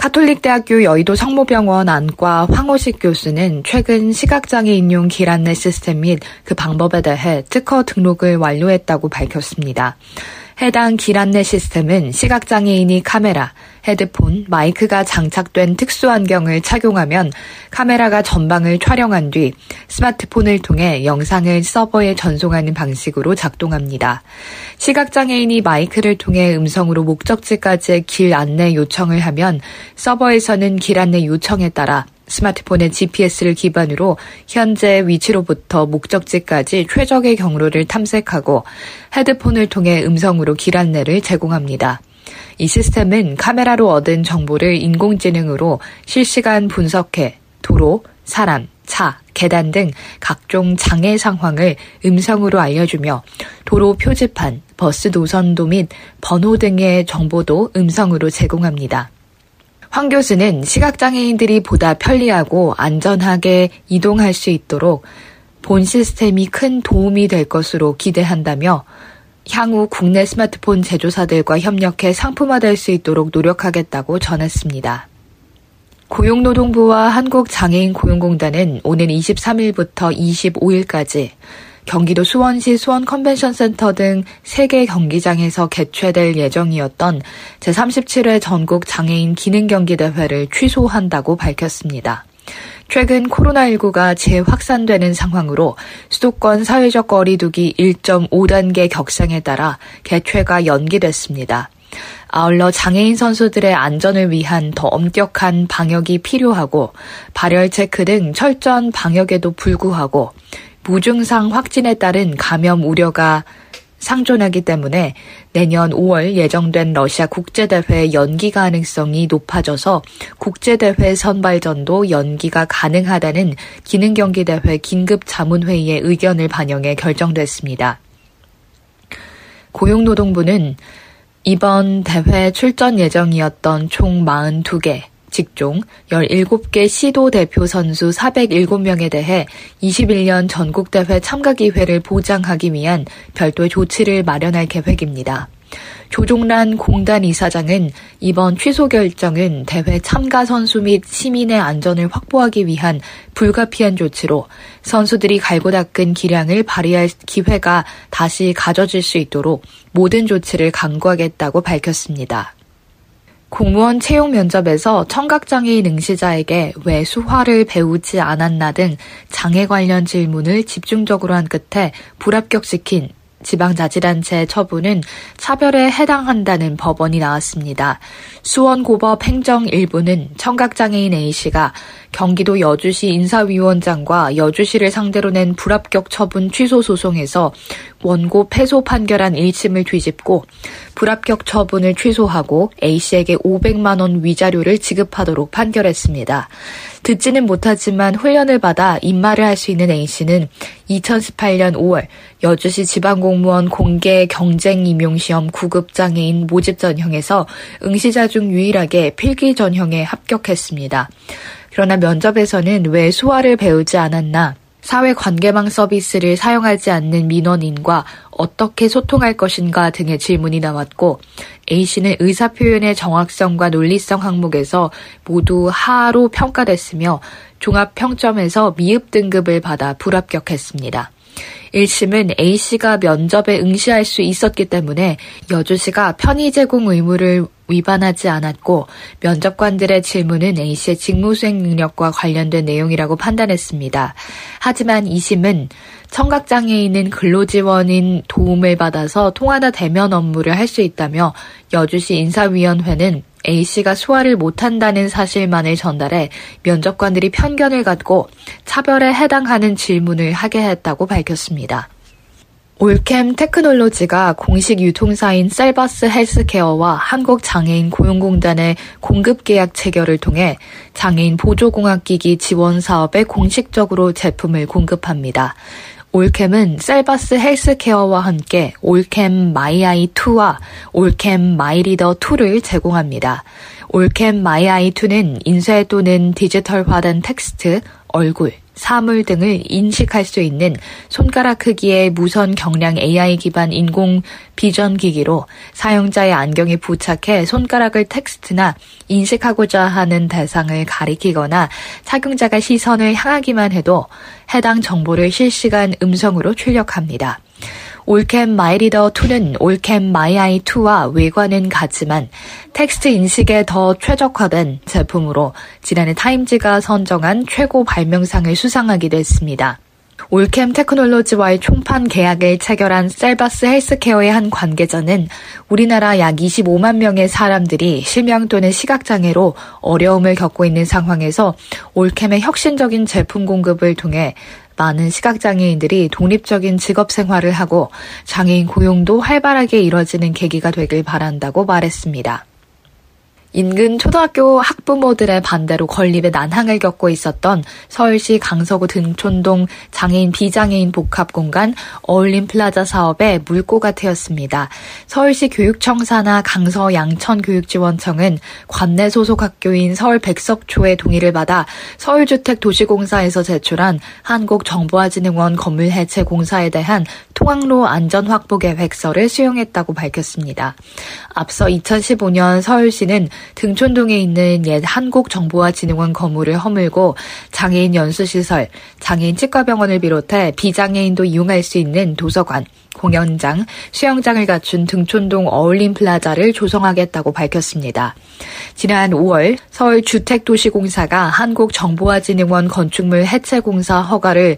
카톨릭대학교 여의도 성모병원 안과 황호식 교수는 최근 시각장애 인용 길 안내 시스템 및 그 방법에 대해 특허 등록을 완료했다고 밝혔습니다. 해당 길 안내 시스템은 시각장애인이 카메라, 헤드폰, 마이크가 장착된 특수 안경을 착용하면 카메라가 전방을 촬영한 뒤 스마트폰을 통해 영상을 서버에 전송하는 방식으로 작동합니다. 시각장애인이 마이크를 통해 음성으로 목적지까지의 길 안내 요청을 하면 서버에서는 길 안내 요청에 따라 스마트폰의 GPS를 기반으로 현재 위치로부터 목적지까지 최적의 경로를 탐색하고 헤드폰을 통해 음성으로 길 안내를 제공합니다. 이 시스템은 카메라로 얻은 정보를 인공지능으로 실시간 분석해 도로, 사람, 차, 계단 등 각종 장애 상황을 음성으로 알려주며 도로 표지판, 버스 노선도 및 번호 등의 정보도 음성으로 제공합니다. 황 교수는 시각장애인들이 보다 편리하고 안전하게 이동할 수 있도록 본 시스템이 큰 도움이 될 것으로 기대한다며 향후 국내 스마트폰 제조사들과 협력해 상품화될 수 있도록 노력하겠다고 전했습니다. 고용노동부와 한국장애인 고용공단은 오는 23일부터 25일까지 경기도 수원시 수원 컨벤션 센터 등 3개 경기장에서 개최될 예정이었던 제37회 전국 장애인 기능 경기 대회를 취소한다고 밝혔습니다. 최근 코로나19가 재확산되는 상황으로 수도권 사회적 거리두기 1.5단계 격상에 따라 개최가 연기됐습니다. 아울러 장애인 선수들의 안전을 위한 더 엄격한 방역이 필요하고 발열 체크 등 철저한 방역에도 불구하고 무증상 확진에 따른 감염 우려가 상존하기 때문에 내년 5월 예정된 러시아 국제대회 연기 가능성이 높아져서 국제대회 선발전도 연기가 가능하다는 기능경기대회 긴급자문회의의 의견을 반영해 결정됐습니다. 고용노동부는 이번 대회 출전 예정이었던 총 42개, 직종 17개 시도 대표 선수 407명에 대해 21년 전국대회 참가 기회를 보장하기 위한 별도의 조치를 마련할 계획입니다. 조종란 공단 이사장은 이번 취소 결정은 대회 참가 선수 및 시민의 안전을 확보하기 위한 불가피한 조치로 선수들이 갈고 닦은 기량을 발휘할 기회가 다시 가져질 수 있도록 모든 조치를 강구하겠다고 밝혔습니다. 공무원 채용 면접에서 청각장애인 응시자에게 왜 수화를 배우지 않았나 등 장애 관련 질문을 집중적으로 한 끝에 불합격시킨 지방자치단체 처분은 차별에 해당한다는 법원이 나왔습니다. 수원고법 행정 1부는 청각장애인 A씨가 경기도 여주시 인사위원장과 여주시를 상대로 낸 불합격 처분 취소 소송에서 원고 패소 판결한 1심을 뒤집고 불합격 처분을 취소하고 A씨에게 500만 원 위자료를 지급하도록 판결했습니다. 듣지는 못하지만 훈련을 받아 입말을 할 수 있는 A씨는 2018년 5월 여주시 지방공무원 공개 경쟁 임용시험 9급 장애인 모집 전형에서 응시자 중 유일하게 필기 전형에 합격했습니다. 그러나 면접에서는 왜 수화를 배우지 않았나, 사회 관계망 서비스를 사용하지 않는 민원인과 어떻게 소통할 것인가 등의 질문이 나왔고 A씨는 의사표현의 정확성과 논리성 항목에서 모두 하로 평가됐으며 종합평점에서 미흡 등급을 받아 불합격했습니다. 1심은 A씨가 면접에 응시할 수 있었기 때문에 여주시가 편의 제공 의무를 위반하지 않았고 면접관들의 질문은 A씨의 직무수행 능력과 관련된 내용이라고 판단했습니다. 하지만 2심은 청각장애인은 근로지원인 도움을 받아서 통화나 대면 업무를 할 수 있다며 여주시 인사위원회는 A씨가 소화를 못한다는 사실만을 전달해 면접관들이 편견을 갖고 차별에 해당하는 질문을 하게 했다고 밝혔습니다. 올캠 테크놀로지가 공식 유통사인 셀바스 헬스케어와 한국장애인 고용공단의 공급 계약 체결을 통해 장애인 보조공학기기 지원 사업에 공식적으로 제품을 공급합니다. OrCam은 셀바스 헬스케어와 함께 올캠 마이아이2와 올캠 마이리더2를 제공합니다. OrCam MyEye 2는 인쇄 또는 디지털화된 텍스트, 얼굴, 사물 등을 인식할 수 있는 손가락 크기의 무선 경량 AI 기반 인공 비전 기기로 사용자의 안경에 부착해 손가락을 텍스트나 인식하고자 하는 대상을 가리키거나 착용자가 시선을 향하기만 해도 해당 정보를 실시간 음성으로 출력합니다. OrCam MyReader 2는 OrCam MyEye 2와 외관은 같지만 텍스트 인식에 더 최적화된 제품으로 지난해 타임즈가 선정한 최고 발명상을 수상하기도 했습니다. OrCam Technology와의 총판 계약을 체결한 셀바스 헬스케어의 한 관계자는 우리나라 약 25만 명의 사람들이 실명 또는 시각장애로 어려움을 겪고 있는 상황에서 올캠의 혁신적인 제품 공급을 통해 많은 시각장애인들이 독립적인 직업 생활을 하고 장애인 고용도 활발하게 이뤄지는 계기가 되길 바란다고 말했습니다. 인근 초등학교 학부모들의 반대로 건립의 난항을 겪고 있었던 서울시 강서구 등촌동 장애인 비장애인 복합공간 어울림 플라자 사업에 물꼬가 트였습니다. 서울시 교육청 산하 강서 양천교육지원청은 관내 소속 학교인 서울 백석초의 동의를 받아 서울주택도시공사에서 제출한 한국정보화진흥원 건물 해체 공사에 대한 통학로 안전 확보 계획서를 수용했다고 밝혔습니다. 앞서 2015년 서울시는 등촌동에 있는 옛 한국정보화진흥원 건물을 허물고 장애인 연수시설, 장애인 치과병원을 비롯해 비장애인도 이용할 수 있는 도서관, 공연장, 수영장을 갖춘 등촌동 어울림 플라자를 조성하겠다고 밝혔습니다. 지난 5월 서울 주택도시공사가 한국정보화진흥원 건축물 해체공사 허가를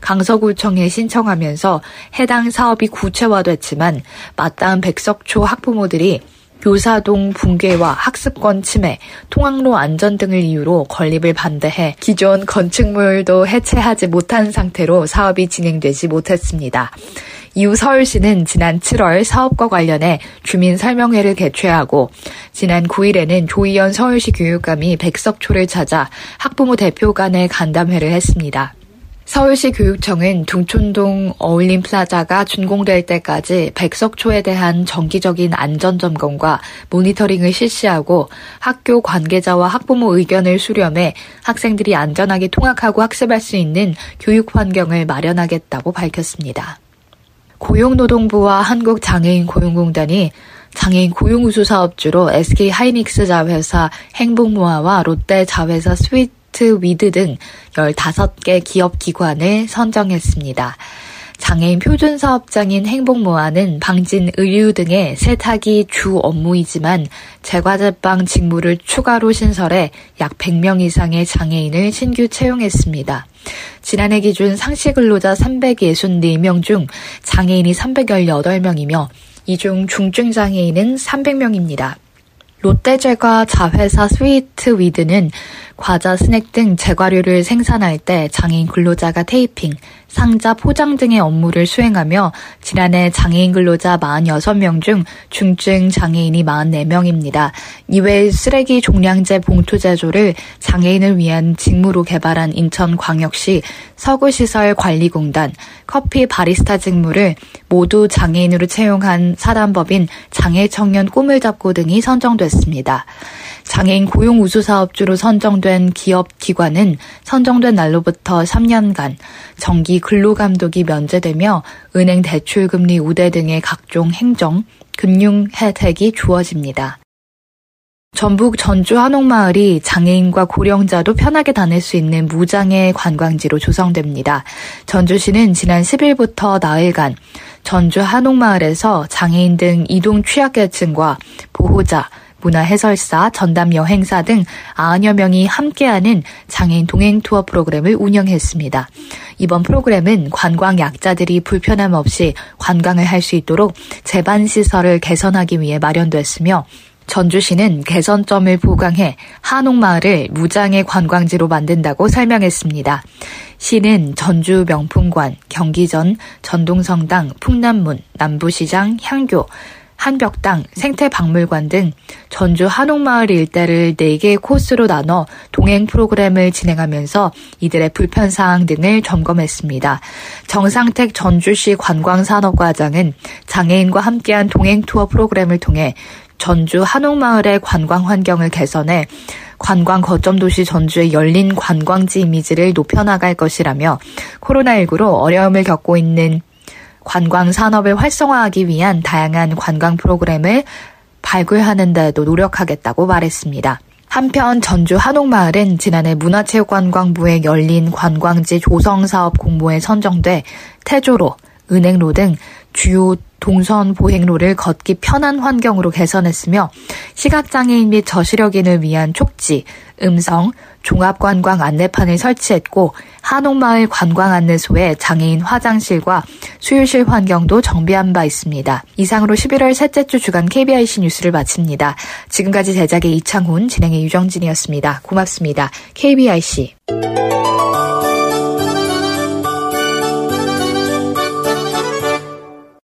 강서구청에 신청하면서 해당 사업이 구체화됐지만 마땅한 백석초 학부모들이 교사동 붕괴와 학습권 침해, 통학로 안전 등을 이유로 건립을 반대해 기존 건축물도 해체하지 못한 상태로 사업이 진행되지 못했습니다. 이후 서울시는 지난 7월 사업과 관련해 주민 설명회를 개최하고 지난 9일에는 조희연 서울시 교육감이 백석초를 찾아 학부모 대표 간의 간담회를 했습니다. 서울시 교육청은 등촌동 어울림 플라자가 준공될 때까지 백석초에 대한 정기적인 안전 점검과 모니터링을 실시하고 학교 관계자와 학부모 의견을 수렴해 학생들이 안전하게 통학하고 학습할 수 있는 교육 환경을 마련하겠다고 밝혔습니다. 고용노동부와 한국장애인 고용공단이 장애인 고용우수 사업주로 SK 하이닉스 자회사 행복모아와 롯데 자회사 스위트 위드 등 15개 기업 기관을 선정했습니다. 장애인 표준 사업장인 행복모아는 방진 의류 등의 세탁이 주 업무이지만 제과제빵 직무를 추가로 신설해 약 100명 이상의 장애인을 신규 채용했습니다. 지난해 기준 상시 근로자 364명 중 장애인이 318명이며 이 중 중증 장애인은 300명입니다. 롯데제과 자회사 스위트 위드는 과자, 스낵 등 제과류를 생산할 때 장애인 근로자가 테이핑, 상자, 포장 등의 업무를 수행하며 지난해 장애인 근로자 46명 중 중증 장애인이 44명입니다. 이외 쓰레기 종량제 봉투 제조를 장애인을 위한 직무로 개발한 인천광역시 서구시설관리공단, 커피 바리스타 직무를 모두 장애인으로 채용한 사단법인 장애 청년 꿈을 잡고 등이 선정됐습니다. 장애인 고용 우수 사업주로 선정된 기업 기관은 선정된 날로부터 3년간 정기 근로감독이 면제되며 은행 대출 금리 우대 등의 각종 행정, 금융 혜택이 주어집니다. 전북 전주 한옥마을이 장애인과 고령자도 편하게 다닐 수 있는 무장애 관광지로 조성됩니다. 전주시는 지난 10일부터 나흘간 전주 한옥마을에서 장애인 등 이동 취약계층과 보호자, 문화해설사, 전담 여행사 등 90여 명이 함께하는 장애인 동행 투어 프로그램을 운영했습니다. 이번 프로그램은 관광 약자들이 불편함 없이 관광을 할 수 있도록 제반 시설을 개선하기 위해 마련됐으며 전주시는 개선점을 보강해 한옥마을을 무장의 관광지로 만든다고 설명했습니다. 시는 전주 명품관, 경기전, 전동성당, 풍남문, 남부시장, 향교, 한벽당, 생태박물관 등 전주 한옥마을 일대를 4개의 코스로 나눠 동행 프로그램을 진행하면서 이들의 불편사항 등을 점검했습니다. 정상택 전주시 관광산업과장은 장애인과 함께한 동행 투어 프로그램을 통해 전주 한옥마을의 관광 환경을 개선해 관광 거점 도시 전주의 열린 관광지 이미지를 높여나갈 것이라며 코로나19로 어려움을 겪고 있는 관광 산업을 활성화하기 위한 다양한 관광 프로그램을 발굴하는 데도 노력하겠다고 말했습니다. 한편 전주 한옥마을은 지난해 문화체육관광부에 열린 관광지 조성 사업 공모에 선정돼 태조로, 은행로 등 주요 동선 보행로를 걷기 편한 환경으로 개선했으며 시각장애인 및 저시력인을 위한 촉지, 음성, 종합관광 안내판을 설치했고 한옥마을 관광 안내소에 장애인 화장실과 수유실 환경도 정비한 바 있습니다. 이상으로 11월 셋째 주 주간 KBIC 뉴스를 마칩니다. 지금까지 제작의 이창훈, 진행의 유정진이었습니다. 고맙습니다. KBIC.